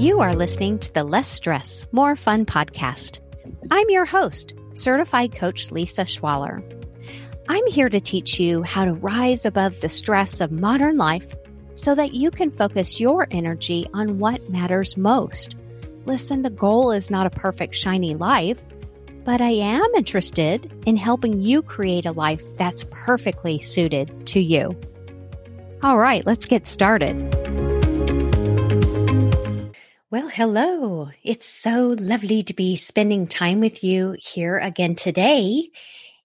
You are listening to the Less Stress, More Fun podcast. I'm your host, certified coach Lisa Schwaller. I'm here to teach you how to rise above the stress of modern life so that you can focus your energy on what matters most. Listen, the goal is not a perfect, shiny life, but I am interested in helping you create a life that's perfectly suited to you. All right, let's get started. Well, hello. It's so lovely to be spending time with you here again today.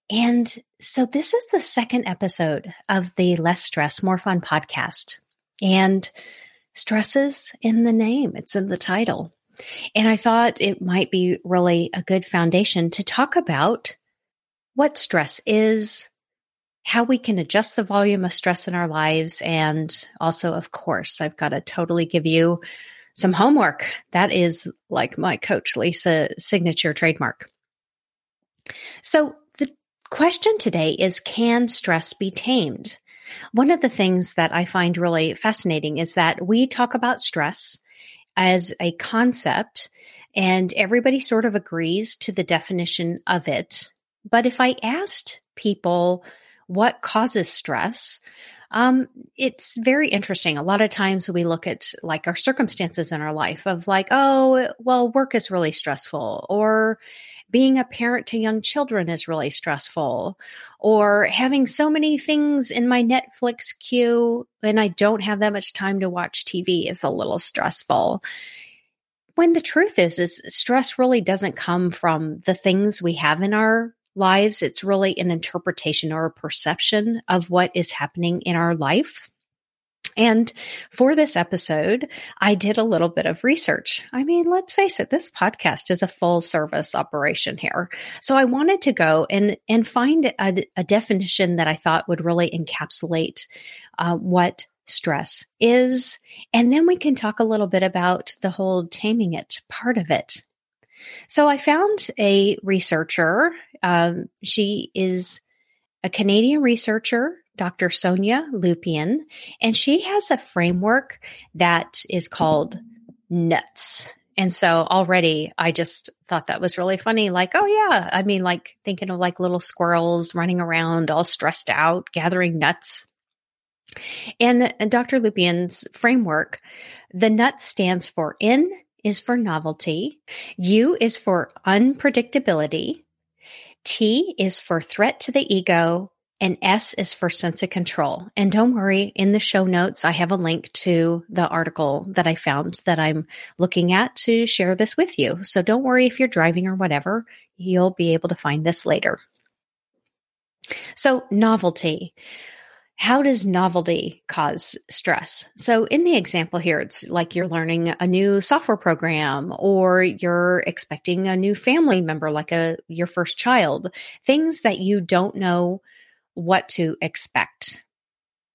And so, this is the second episode of the Less Stress, More Fun podcast. And stress is in the name, it's in the title. And I thought it might be really a good foundation to talk about what stress is, how we can adjust the volume of stress in our lives. And also, of course, I've got to totally give you some homework. That is like my coach Lisa signature trademark. So the question today is can stress be tamed? One of the things that I find really fascinating is that we talk about stress as a concept and everybody sort of agrees to the definition of it. But if I asked people what causes stress, um, it's very interesting. A lot of times we look at like our circumstances in our life of like, oh, well, work is really stressful, or being a parent to young children is really stressful, or having so many things in my Netflix queue and I don't have that much time to watch TV is a little stressful. When the truth is, is stress really doesn't come from the things we have in our lives. It's really an interpretation or a perception of what is happening in our life. And for this episode, I did a little bit of research. I mean, let's face it, this podcast is a full service operation here. So I wanted to go and, and find a, a definition that I thought would really encapsulate uh, what stress is. And then we can talk a little bit about the whole taming it part of it. So I found a researcher. Um, she is a Canadian researcher, Dr. Sonia Lupien, and she has a framework that is called NUTS. And so already I just thought that was really funny. Like, oh yeah, I mean, like thinking of like little squirrels running around all stressed out, gathering nuts. And, Dr. Lupien's framework, the NUTS stands for N is for novelty. U is for unpredictability. T is for threat to the ego. And S is for sense of control. And don't worry, in the show notes, I have a link to the article that I found that I'm looking at to share this with you. So don't worry if you're driving or whatever, you'll be able to find this later. So, novelty. How does novelty cause stress? So, in the example here, it's like you're learning a new software program or you're expecting a new family member, like a your first child, things that you don't know what to expect.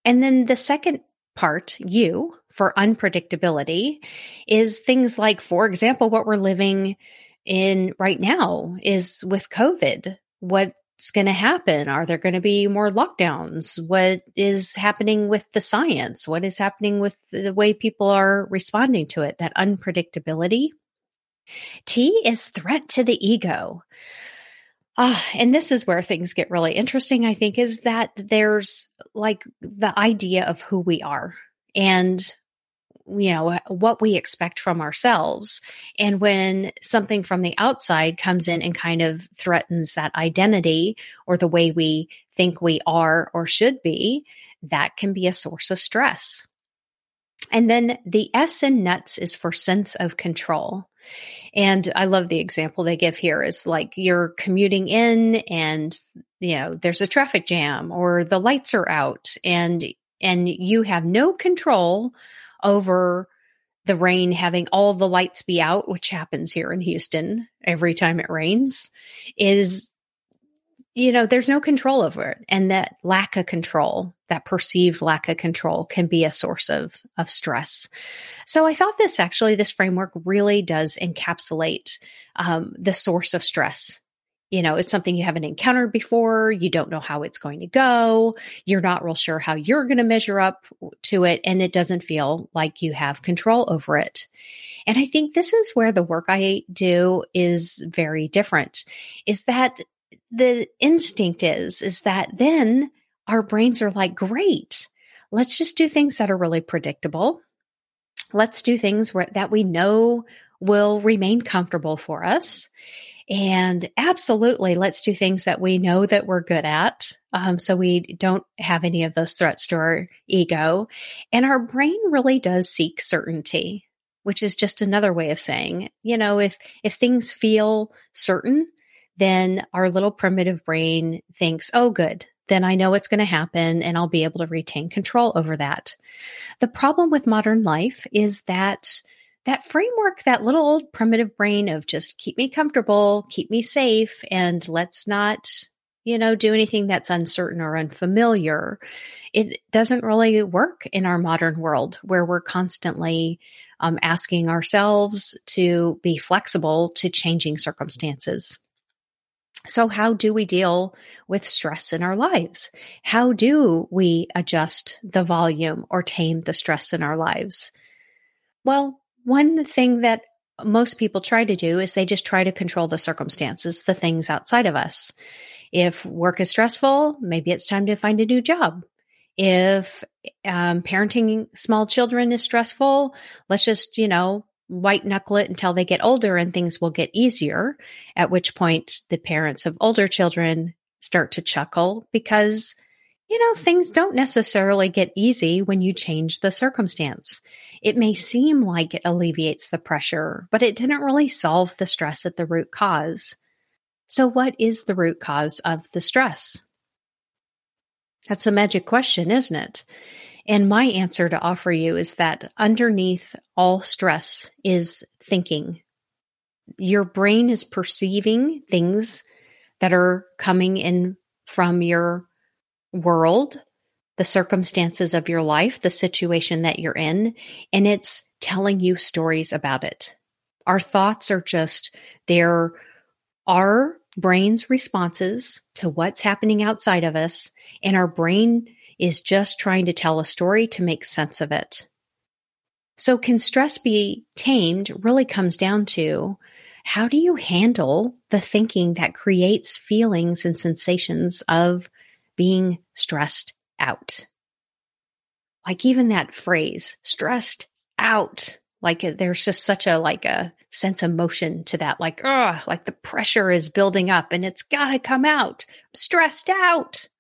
And then the second part, you, for unpredictability, is things like, for example, what we're living in right now is with COVID. What what's going to happen? Are there going to be more lockdowns? What is happening with the science? What is happening with the way people are responding to it? That unpredictability. T is threat to the ego. Ah, and this is where things get really interesting, I think, is that there's like the idea of who we are. And you know what we expect from ourselves. And when something from the outside comes in and kind of threatens that identity or the way we think we are or should be that can be a source of stress. And then the s in nuts is for sense of control. And i love the example they give here is like you're commuting in and you know there's a traffic jam or the lights are out and and you have no control over the rain having all the lights be out, which happens here in Houston every time it rains, is, you know, there's no control over it. And that lack of control, that perceived lack of control can be a source of, of stress. So I thought this actually, this framework really does encapsulate um, the source of stress you know, it's something you haven't encountered before. You don't know how it's going to go. You're not real sure how you're going to measure up to it. And it doesn't feel like you have control over it. And I think this is where the work I do is very different is that the instinct is, is that then our brains are like, great, let's just do things that are really predictable. Let's do things where, that we know will remain comfortable for us. And absolutely, let's do things that we know that we're good at. Um, so we don't have any of those threats to our ego. And our brain really does seek certainty, which is just another way of saying, you know, if, if things feel certain, then our little primitive brain thinks, oh, good, then I know it's going to happen and I'll be able to retain control over that. The problem with modern life is that that framework, that little old primitive brain of just keep me comfortable, keep me safe, and let's not, you know, do anything that's uncertain or unfamiliar. It doesn't really work in our modern world where we're constantly um, asking ourselves to be flexible to changing circumstances. So, how do we deal with stress in our lives? How do we adjust the volume or tame the stress in our lives? Well, one thing that most people try to do is they just try to control the circumstances, the things outside of us. If work is stressful, maybe it's time to find a new job. If um, parenting small children is stressful, let's just, you know, white knuckle it until they get older and things will get easier. At which point the parents of older children start to chuckle because you know, things don't necessarily get easy when you change the circumstance. It may seem like it alleviates the pressure, but it didn't really solve the stress at the root cause. So, what is the root cause of the stress? That's a magic question, isn't it? And my answer to offer you is that underneath all stress is thinking. Your brain is perceiving things that are coming in from your world, the circumstances of your life, the situation that you're in, and it's telling you stories about it. Our thoughts are just there our brain's responses to what's happening outside of us, and our brain is just trying to tell a story to make sense of it. So, can stress be tamed really comes down to how do you handle the thinking that creates feelings and sensations of being stressed out. Like even that phrase, stressed out, like there's just such a like a sense of motion to that like oh like the pressure is building up and it's got to come out. I'm stressed out.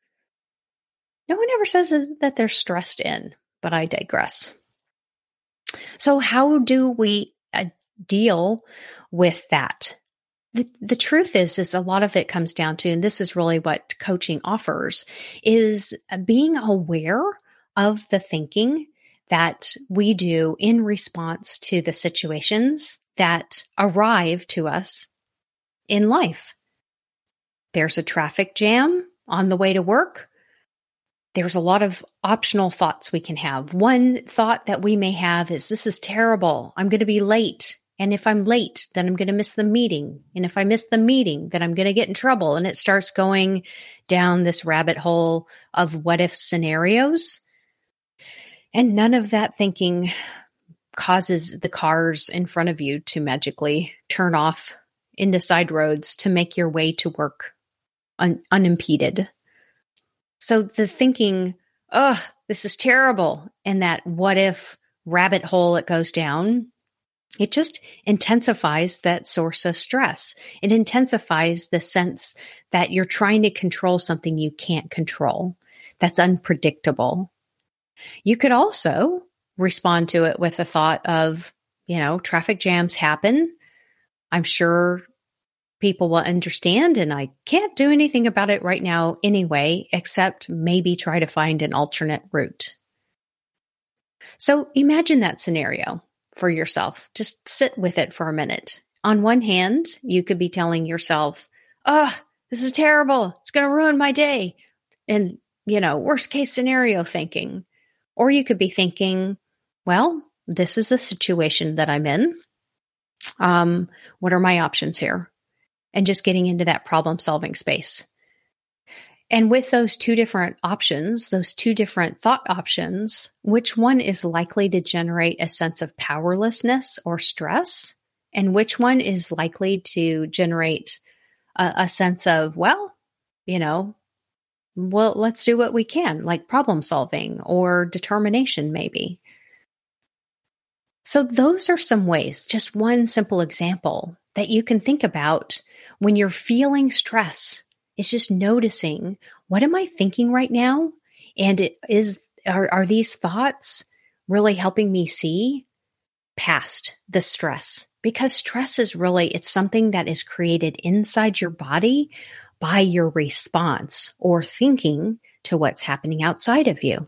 No one ever says that they're stressed in but i digress. So how do we uh, deal with that the, the truth is is a lot of it comes down to and this is really what coaching offers is being aware of the thinking that we do in response to the situations that arrive to us in life there's a traffic jam on the way to work there's a lot of optional thoughts we can have. One thought that we may have is this is terrible. I'm going to be late. And if I'm late, then I'm going to miss the meeting. And if I miss the meeting, then I'm going to get in trouble. And it starts going down this rabbit hole of what if scenarios. And none of that thinking causes the cars in front of you to magically turn off into side roads to make your way to work un- unimpeded. So the thinking, oh, this is terrible, and that what if rabbit hole it goes down it just intensifies that source of stress. It intensifies the sense that you're trying to control something you can't control, that's unpredictable. You could also respond to it with a thought of, you know, traffic jams happen. I'm sure people will understand, and I can't do anything about it right now anyway, except maybe try to find an alternate route. So imagine that scenario for yourself. Just sit with it for a minute. On one hand, you could be telling yourself, oh, this is terrible. It's going to ruin my day. And, you know, worst case scenario thinking. Or you could be thinking, well, this is a situation that I'm in. Um, what are my options here? and just getting into that problem solving space. And with those two different options, those two different thought options, which one is likely to generate a sense of powerlessness or stress? And which one is likely to generate a, a sense of, well, you know, well, let's do what we can, like problem solving or determination, maybe. So, those are some ways, just one simple example that you can think about when you're feeling stress. Is just noticing what am I thinking right now? And it is are, are these thoughts really helping me see past the stress? Because stress is really it's something that is created inside your body by your response or thinking to what's happening outside of you.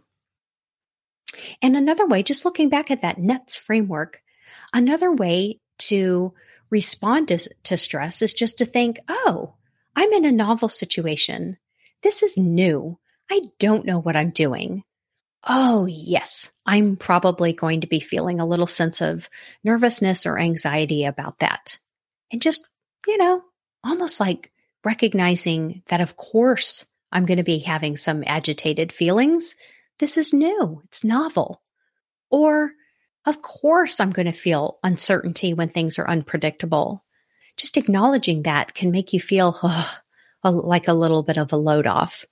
And another way, just looking back at that NUTS framework, another way to respond to, to stress is just to think, oh, I'm in a novel situation. This is new. I don't know what I'm doing. Oh, yes, I'm probably going to be feeling a little sense of nervousness or anxiety about that. And just, you know, almost like recognizing that, of course, I'm going to be having some agitated feelings. This is new, it's novel. Or, of course, I'm going to feel uncertainty when things are unpredictable. Just acknowledging that can make you feel oh, like a little bit of a load off.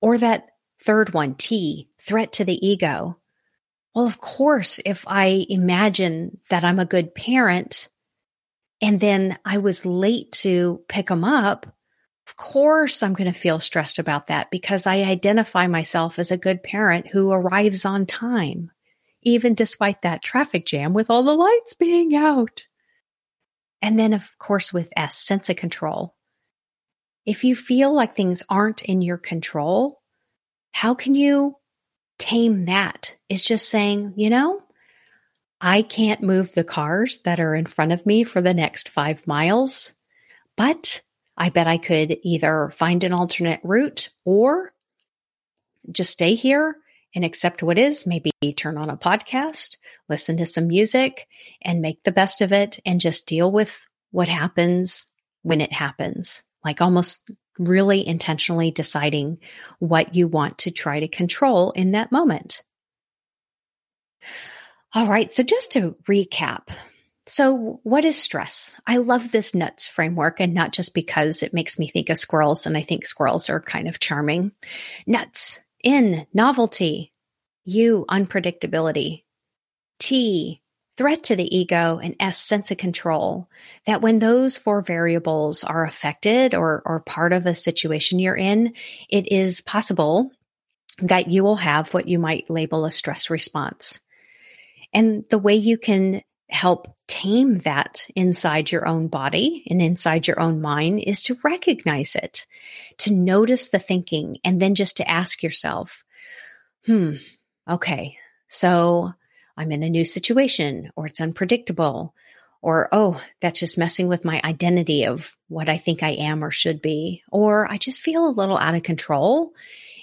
Or that third one, T, threat to the ego. Well, of course, if I imagine that I'm a good parent, and then I was late to pick them up, of course I'm going to feel stressed about that because I identify myself as a good parent who arrives on time, even despite that traffic jam with all the lights being out. And then, of course, with S, sense of control. If you feel like things aren't in your control, how can you tame that? Is just saying, you know, I can't move the cars that are in front of me for the next five miles, but I bet I could either find an alternate route or just stay here and accept what is, maybe turn on a podcast, listen to some music, and make the best of it and just deal with what happens when it happens. Like almost really intentionally deciding what you want to try to control in that moment. All right. So just to recap. So what is stress? I love this nuts framework and not just because it makes me think of squirrels and I think squirrels are kind of charming. Nuts in novelty, U unpredictability, T threat to the ego and S sense of control that when those four variables are affected or, or part of a situation you're in, it is possible that you will have what you might label a stress response. And the way you can help tame that inside your own body and inside your own mind is to recognize it, to notice the thinking, and then just to ask yourself, hmm, okay, so I'm in a new situation, or it's unpredictable, or oh, that's just messing with my identity of what I think I am or should be, or I just feel a little out of control.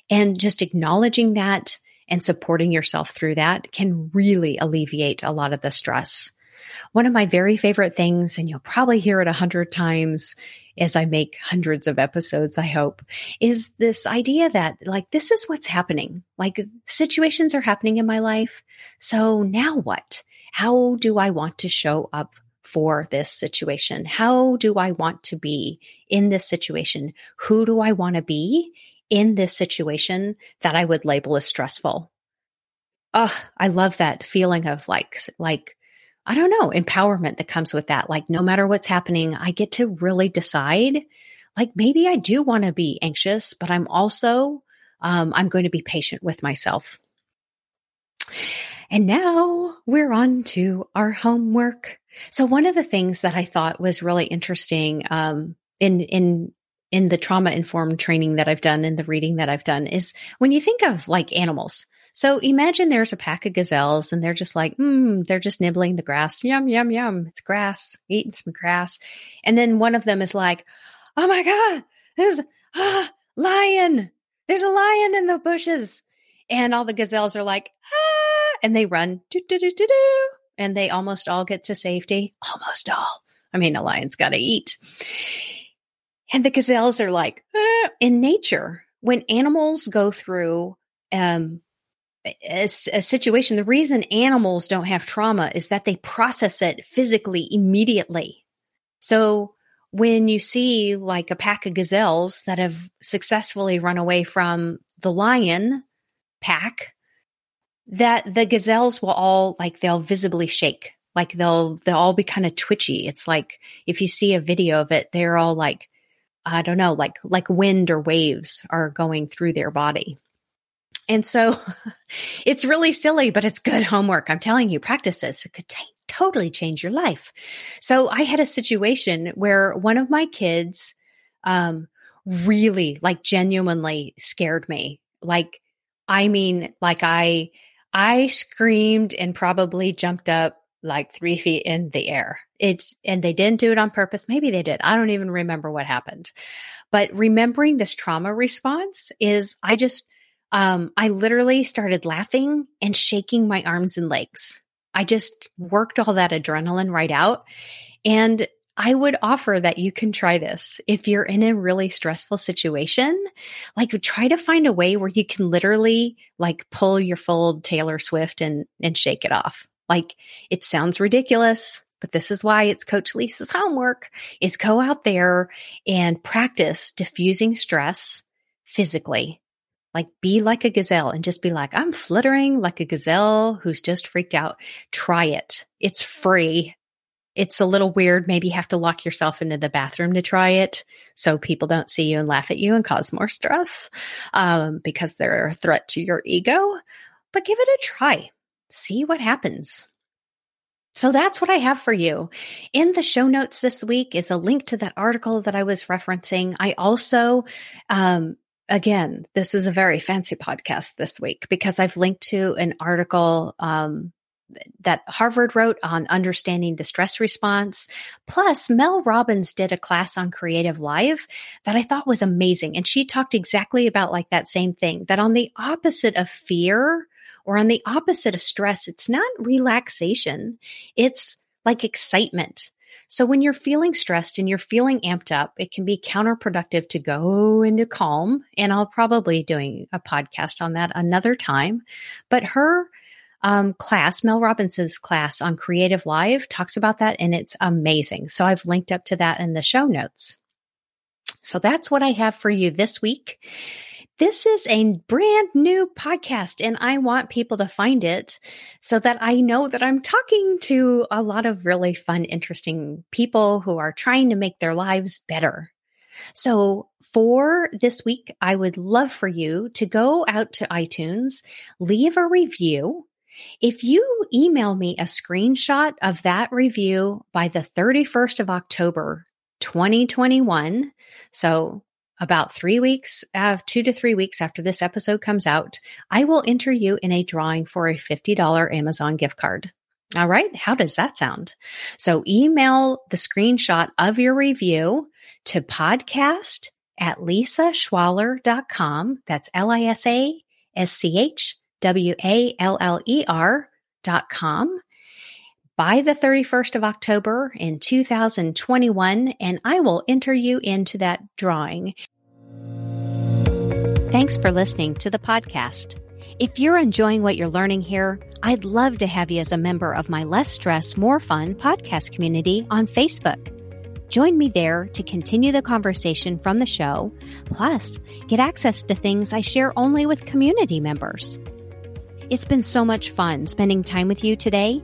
And just acknowledging that and supporting yourself through that can really alleviate a lot of the stress. One of my very favorite things, and you'll probably hear it a hundred times as I make hundreds of episodes, I hope, is this idea that like, this is what's happening. Like situations are happening in my life. So now what? How do I want to show up for this situation? How do I want to be in this situation? Who do I want to be? In this situation that I would label as stressful. Oh, I love that feeling of like, like, I don't know, empowerment that comes with that. Like, no matter what's happening, I get to really decide, like, maybe I do want to be anxious, but I'm also, um, I'm going to be patient with myself. And now we're on to our homework. So one of the things that I thought was really interesting, um, in, in in the trauma informed training that I've done and the reading that I've done is when you think of like animals. So imagine there's a pack of gazelles and they're just like, hmm, they're just nibbling the grass. Yum, yum, yum. It's grass, eating some grass. And then one of them is like, oh my God, there's ah, lion. There's a lion in the bushes. And all the gazelles are like, ah, and they run, do, do, do, do, do. And they almost all get to safety. Almost all I mean, a lion's got to eat. And the gazelles are like, eh. in nature, when animals go through um, a, a, situation, the reason animals don't have trauma is that they process it physically immediately. So when you see like a pack of gazelles that have successfully run away from the lion pack, that the gazelles will all like they'll visibly shake. Like they'll they'll all be kind of twitchy. It's like if you see a video of it, they're all like I don't know, like like wind or waves are going through their body. And so it's really silly, but it's good homework. I'm telling you, practice this. It could t- totally change your life. So I had a situation where one of my kids um, really, like, genuinely scared me. Like, I mean, like I, I screamed and probably jumped up like three feet in the air. It's, and they didn't do it on purpose. Maybe they did. I don't even remember what happened. But remembering this trauma response is I just, um, I literally started laughing and shaking my arms and legs. I just worked all that adrenaline right out. And I would offer that you can try this if you're in a really stressful situation. Like try to find a way where you can literally like pull your full Taylor Swift and and shake it off. Like it sounds ridiculous, but this is why it's Coach Lisa's homework is go out there and practice diffusing stress physically. Like be like a gazelle and just be like, I'm fluttering like a gazelle who's just freaked out. Try it. It's free it's a little weird. Maybe you have to lock yourself into the bathroom to try it so people don't see you and laugh at you and cause more stress um, because they're a threat to your ego. But give it a try. See what happens. So that's what I have for you. In the show notes this week is a link to that article that I was referencing. I also, um, again, this is a very fancy podcast this week because I've linked to an article um, that Harvard wrote on understanding the stress response. Plus, Mel Robbins did a class on Creative Live that I thought was amazing. And she talked exactly about like that same thing that on the opposite of fear or on the opposite of stress, it's not relaxation. It's like excitement. So when you're feeling stressed and you're feeling amped up, it can be counterproductive to go into calm. And I'll probably doing a podcast on that another time. But her um, class, Mel Robinson's class on Creative Live talks about that and it's amazing. So I've linked up to that in the show notes. So that's what I have for you this week. This is a brand new podcast and I want people to find it so that I know that I'm talking to a lot of really fun, interesting people who are trying to make their lives better. So for this week, I would love for you to go out to iTunes, leave a review, if you email me a screenshot of that review by the 31st of October, 2021, so about three weeks, uh, two to three weeks after this episode comes out, I will enter you in a drawing for a $50 Amazon gift card. All right. How does that sound? So email the screenshot of your review to podcast at lisaschwaller.com. That's L I S A S C H W A L L E R dot com by the 31st of October in 2021, and I will enter you into that drawing. Thanks for listening to the podcast. If you're enjoying what you're learning here, I'd love to have you as a member of my Less Stress, More Fun podcast community on Facebook. Join me there to continue the conversation from the show, plus get access to things I share only with community members. It's been so much fun spending time with you today,